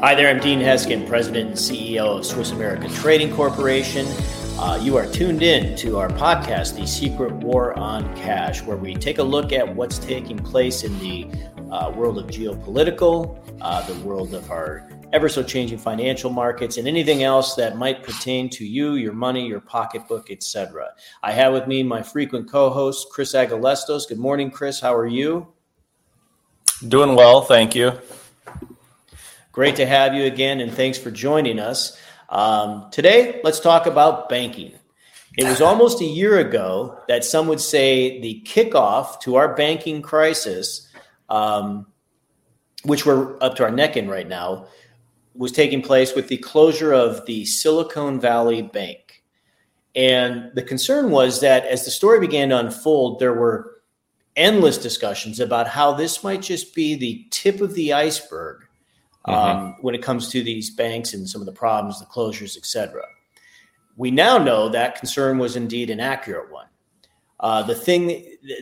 Hi there, I'm Dean Heskin, President and CEO of Swiss America Trading Corporation. Uh, you are tuned in to our podcast, The Secret War on Cash, where we take a look at what's taking place in the uh, world of geopolitical, uh, the world of our ever so changing financial markets, and anything else that might pertain to you, your money, your pocketbook, etc. I have with me my frequent co-host, Chris Agelastos. Good morning, Chris. How are you? Doing well, thank you. Great to have you again, and thanks for joining us. Um, today, let's talk about banking. It was almost a year ago that some would say the kickoff to our banking crisis, um, which we're up to our neck in right now, was taking place with the closure of the Silicon Valley Bank. And the concern was that as the story began to unfold, there were endless discussions about how this might just be the tip of the iceberg mm-hmm. when it comes to these banks and some of the problems, the closures, etc. We now know that concern was indeed an accurate one. Uh, the thing,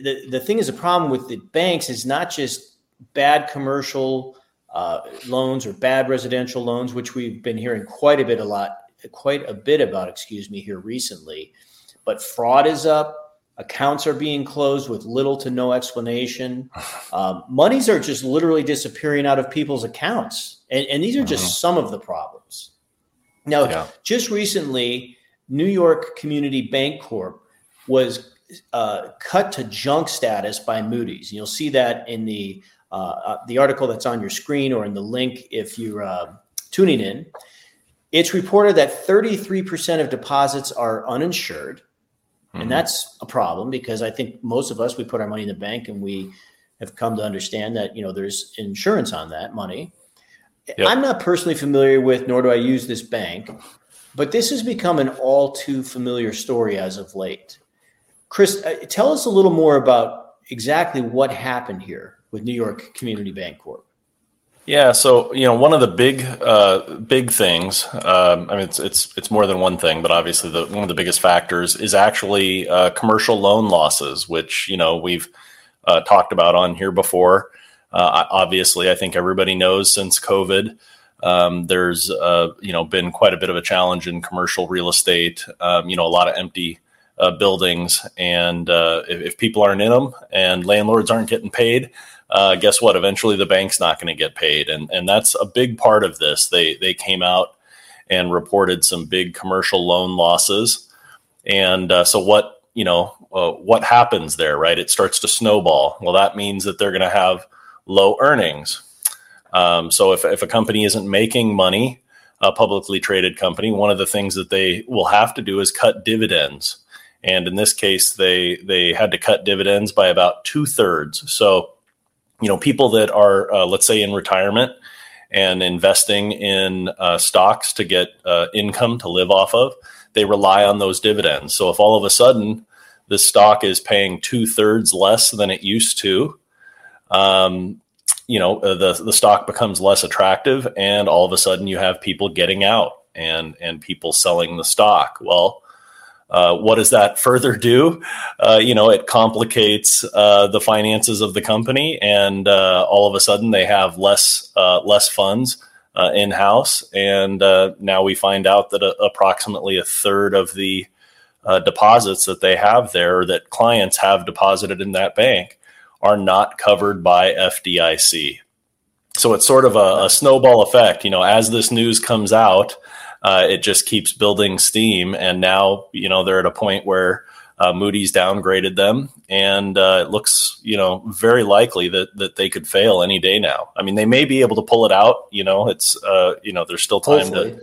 the, the thing is, a problem with the banks is not just bad commercial uh, loans or bad residential loans, which we've been hearing quite a bit a lot, quite a bit about, excuse me, here recently. But fraud is up. Accounts are being closed with little to no explanation. Um, monies are just literally disappearing out of people's accounts. And, and these are just mm-hmm. some of the problems. Now, yeah. just recently, New York Community Bancorp was uh, cut to junk status by Moody's. You'll see that in the uh, uh, the article that's on your screen or in the link if you're uh, tuning in. It's reported that 33% of deposits are uninsured. Mm-hmm. And that's a problem because I think most of us, we put our money in the bank and we have come to understand that, you know, there's insurance on that money. Yep. I'm not personally familiar with, nor do I use this bank, but this has become an all too familiar story as of late. Chris, uh, tell us a little more about exactly what happened here with New York Community Bancorp. Yeah, so you know one of the big uh, big things. Um, I mean, it's it's it's more than one thing, but obviously the one of the biggest factors is actually uh, commercial loan losses, which you know we've uh, talked about on here before. Uh, obviously, I think everybody knows since COVID, um, there's uh, you know been quite a bit of a challenge in commercial real estate. Um, you know, a lot of empty uh, buildings, and if, if people aren't in them and landlords aren't getting paid uh, guess what? Eventually, the bank's not going to get paid, and and that's a big part of this. They they came out and reported some big commercial loan losses, and uh, so what you know uh, what happens there, right? It starts to snowball. Well, that means that they're going to have low earnings. Um, so if if a company isn't making money, a publicly traded company, one of the things that they will have to do is cut dividends. And in this case, they they had to cut dividends by about two thirds. So you know, people that are, uh, let's say, in retirement and investing in uh, stocks to get uh, income to live off of, they rely on those dividends. So if all of a sudden the stock is paying two thirds less than it used to, um, you know, uh, the the stock becomes less attractive, and all of a sudden you have people getting out and and people selling the stock. Well, uh, what does that further do? Uh, you know, it complicates uh, the finances of the company, and uh, all of a sudden they have less uh, less funds in house. And now we find out that approximately a third of the deposits that they have there, that clients have deposited in that bank, are not covered by FDIC. So it's sort of a, a snowball effect. You know, as this news comes out uh, it just keeps building steam. And now, you know, they're at a point where uh, Moody's downgraded them, and uh, it looks, you know, very likely that that they could fail any day now. I mean, they may be able to pull it out. You know, it's uh, you know, there's still time Hopefully. to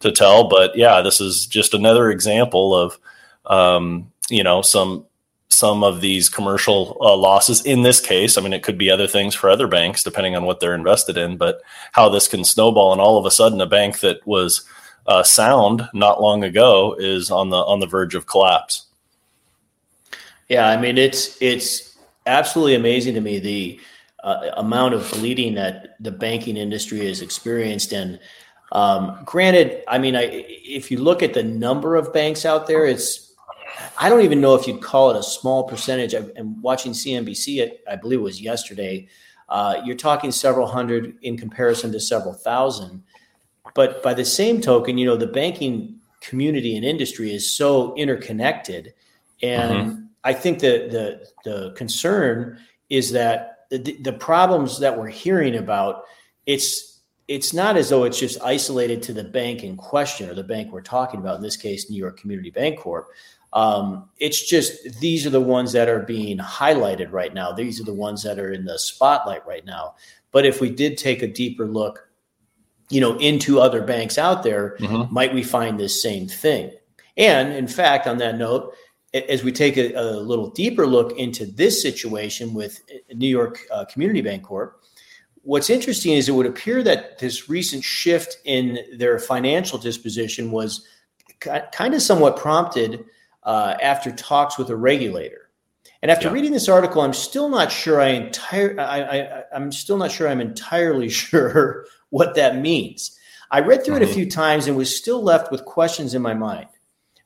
to tell. But yeah, this is just another example of, um, you know, some some of these commercial uh, losses in this case i mean it could be other things for other banks depending on what they're invested in but how this can snowball and all of a sudden a bank that was uh, sound not long ago is on the on the verge of collapse. Yeah, I mean it's it's absolutely amazing to me the uh, amount of bleeding that the banking industry has experienced. And um, granted, I mean, I, if you look at the number of banks out there, it's I don't even know if you'd call it a small percentage. I'm watching CNBC. I believe it was yesterday. uh, you're talking several hundred in comparison to several thousand. But by the same token, you know, the banking community and industry is so interconnected. And mm-hmm. I think that the, the concern is that the, the problems that we're hearing about, it's it's not as though it's just isolated to the bank in question or the bank we're talking about, in this case, New York Community Bancorp. Um, it's just these are the ones that are being highlighted right now. These are the ones that are in the spotlight right now. But if we did take a deeper look, you know, into other banks out there, mm-hmm. might we find this same thing? And in fact, on that note, as we take a, a little deeper look into this situation with New York uh, Community Bancorp, what's interesting is it would appear that this recent shift in their financial disposition was kind of somewhat prompted uh, after talks with a regulator. And after yeah. reading this article, I'm still not sure I entire I, I I'm still not sure I'm entirely sure what that means. I read through it a mm-hmm. few times and was still left with questions in my mind.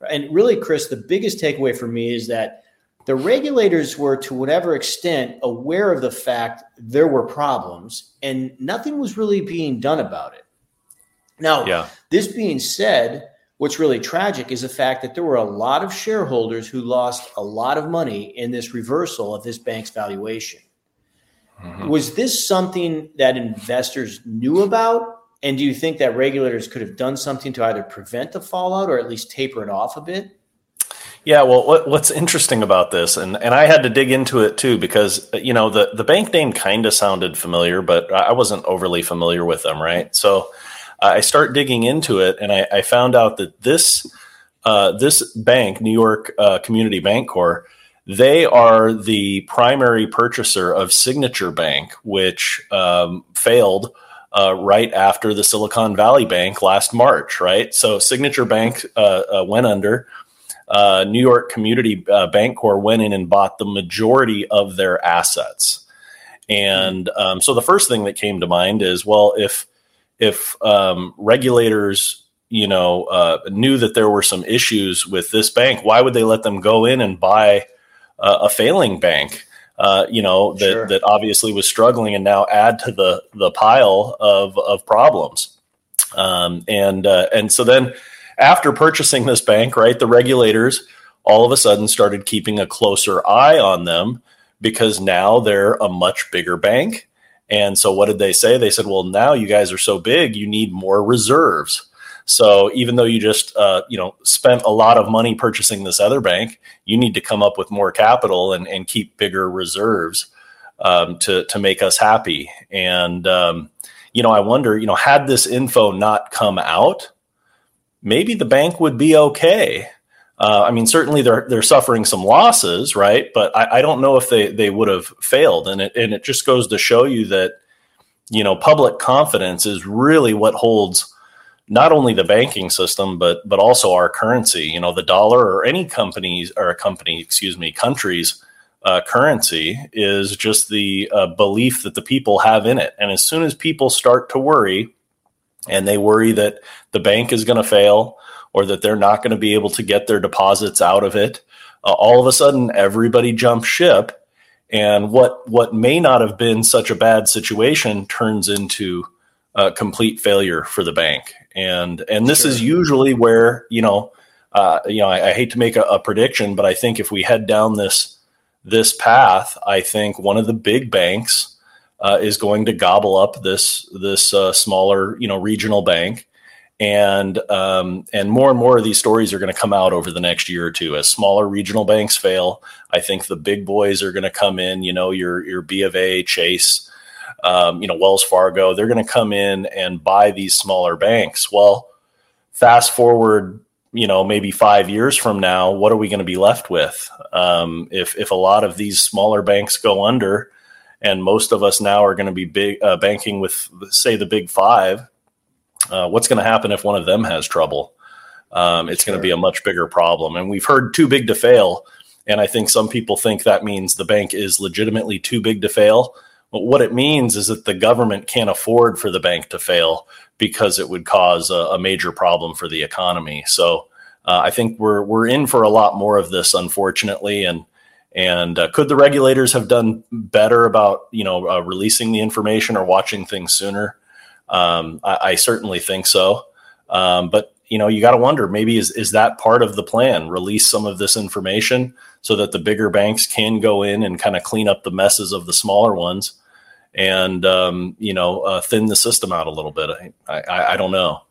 And really, Chris, the biggest takeaway for me is that the regulators were, to whatever extent, aware of the fact there were problems and nothing was really being done about it. Now, yeah. this being said, what's really tragic is the fact that there were a lot of shareholders who lost a lot of money in this reversal of this bank's valuation. Mm-hmm. Was this something that investors knew about? And do you think that regulators could have done something to either prevent the fallout or at least taper it off a bit? Yeah, well, what, what's interesting about this, and, and I had to dig into it too because you know the the bank name kind of sounded familiar, but I wasn't overly familiar with them, right? So I start digging into it, and I, I found out that this uh, this bank, New York uh, Community Bancorp, they are the primary purchaser of Signature Bank, which um, failed uh, right after the Silicon Valley Bank last March. Right, so Signature Bank uh, uh, went under. Uh, New York Community Bancorp went in and bought the majority of their assets. And um, so the first thing that came to mind is, well, if if um, regulators you know uh, knew that there were some issues with this bank why would they let them go in and buy uh, a failing bank uh, you know that sure. that obviously was struggling and now add to the the pile of of problems um, and uh, and so then after purchasing this bank right the regulators all of a sudden started keeping a closer eye on them because now they're a much bigger bank and so what did they say? They said, well, now you guys are so big, you need more reserves. So even though you just uh, you know spent a lot of money purchasing this other bank, you need to come up with more capital and, and keep bigger reserves um, to to make us happy. And um, you know, I wonder, you know, had this info not come out, maybe the bank would be okay. Uh, I mean, certainly they're they're suffering some losses, right? But I, I, don't know if they they would have failed, and it and it just goes to show you that you know public confidence is really what holds not only the banking system but but also our currency. You know, the dollar or any companies or a company, excuse me, countries. Uh, currency is just the uh, belief that the people have in it. And as soon as people start to worry, and they worry that the bank is going to fail, or that they're not going to be able to get their deposits out of it. Uh, all of a sudden, everybody jumps ship, and what what may not have been such a bad situation turns into a complete failure for the bank. And and this sure. is usually where you know, uh, you know, I, I hate to make a, a prediction, but I think if we head down this this path, I think one of the big banks uh, is going to gobble up this this uh, smaller, you know, regional bank, and um, and more and more of these stories are going to come out over the next year or two as smaller regional banks fail. I think the big boys are going to come in. You know, your your B of A, Chase, um, you know, Wells Fargo. They're going to come in and buy these smaller banks. Well, fast forward, you know, maybe five years from now, what are we going to be left with um, if if a lot of these smaller banks go under? And most of us now are going to be big uh, banking with, say, the big five uh, what's going to happen if one of them has trouble? Um, it's sure. going to be a much bigger problem. And we've heard too big to fail. And I think some people think that means the bank is legitimately too big to fail. But what it means is that the government can't afford for the bank to fail because it would cause a, a major problem for the economy. So uh, I think we're we're in for a lot more of this, unfortunately. And And uh, could the regulators have done better about you know uh, releasing the information or watching things sooner? Um, I, I, certainly think so. Um, but you know, you got to wonder maybe is is that part of the plan? Release some of this information so that the bigger banks can go in and kind of clean up the messes of the smaller ones, and um, you know, uh, thin the system out a little bit. I, I, I don't know.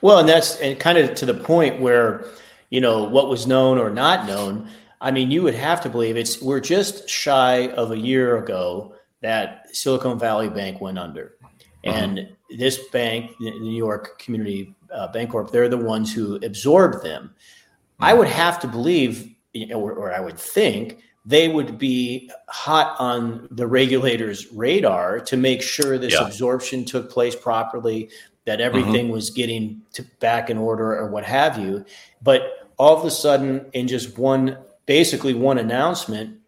Well, and that's and kind of to the point where you know what was known or not known. I mean, you would have to believe it's we're just shy of a year ago that Silicon Valley Bank went under. Mm-hmm. And this bank, the New York Community uh, Bancorp, they're the ones who absorbed them. Mm-hmm. I would have to believe, or, or I would think, they would be hot on the regulators' radar to make sure this yeah. absorption took place properly, that everything mm-hmm. was getting to back in order, or what have you. But all of a sudden, in just one, basically one announcement,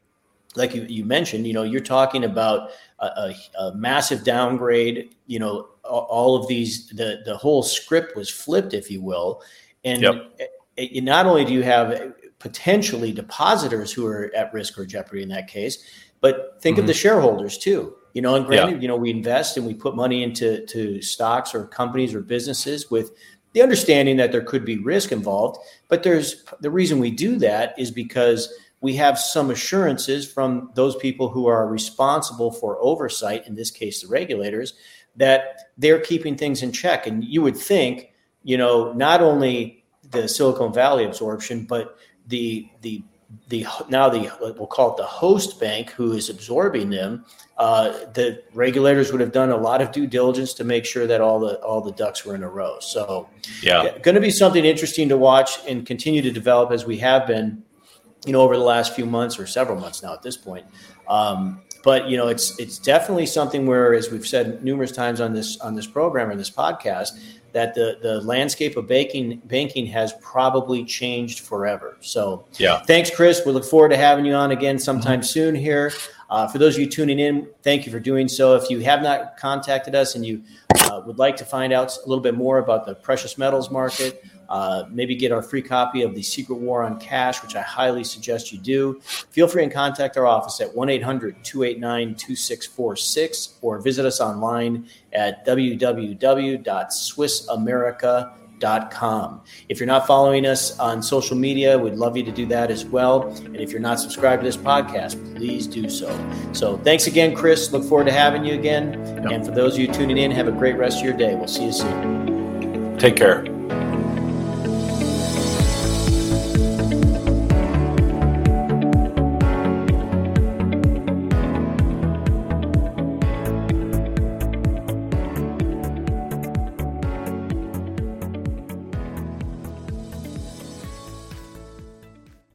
like you, you mentioned, you know, you're talking about a, a, a, massive downgrade. You know, all of these, the the whole script was flipped, if you will, and yep. it, it, not only do you have potentially depositors who are at risk or jeopardy in that case, but think mm-hmm. of the shareholders too. You know, and granted, yeah. you know, we invest and we put money into to stocks or companies or businesses with the understanding that there could be risk involved. But there's the reason we do that is because we have some assurances from those people who are responsible for oversight, in this case, the regulators, that they're keeping things in check. And you would think, you know, not only the Silicon Valley absorption, but the the the now the we'll call it the host bank who is absorbing them. Uh, the regulators would have done a lot of due diligence to make sure that all the all the ducks were in a row. So, yeah, going to be something interesting to watch and continue to develop as we have been you know, over the last few months or several months now at this point. Um, but you know, it's it's definitely something where, as we've said numerous times on this on this program or this podcast, that the the landscape of banking banking has probably changed forever. So, yeah. Thanks, Chris. We look forward to having you on again sometime mm-hmm. soon here. Uh, for those of you tuning in, thank you for doing so. If you have not contacted us and you uh, would like to find out a little bit more about the precious metals market uh, maybe get our free copy of The Secret War on Cash, which I highly suggest you do. Feel free and contact our office at 1 800 289 2646 or visit us online at www.swissamerica.com. If you're not following us on social media, we'd love you to do that as well. And if you're not subscribed to this podcast, please do so. So thanks again, Chris. Look forward to having you again. Yep. And for those of you tuning in, have a great rest of your day. We'll see you soon. Take care.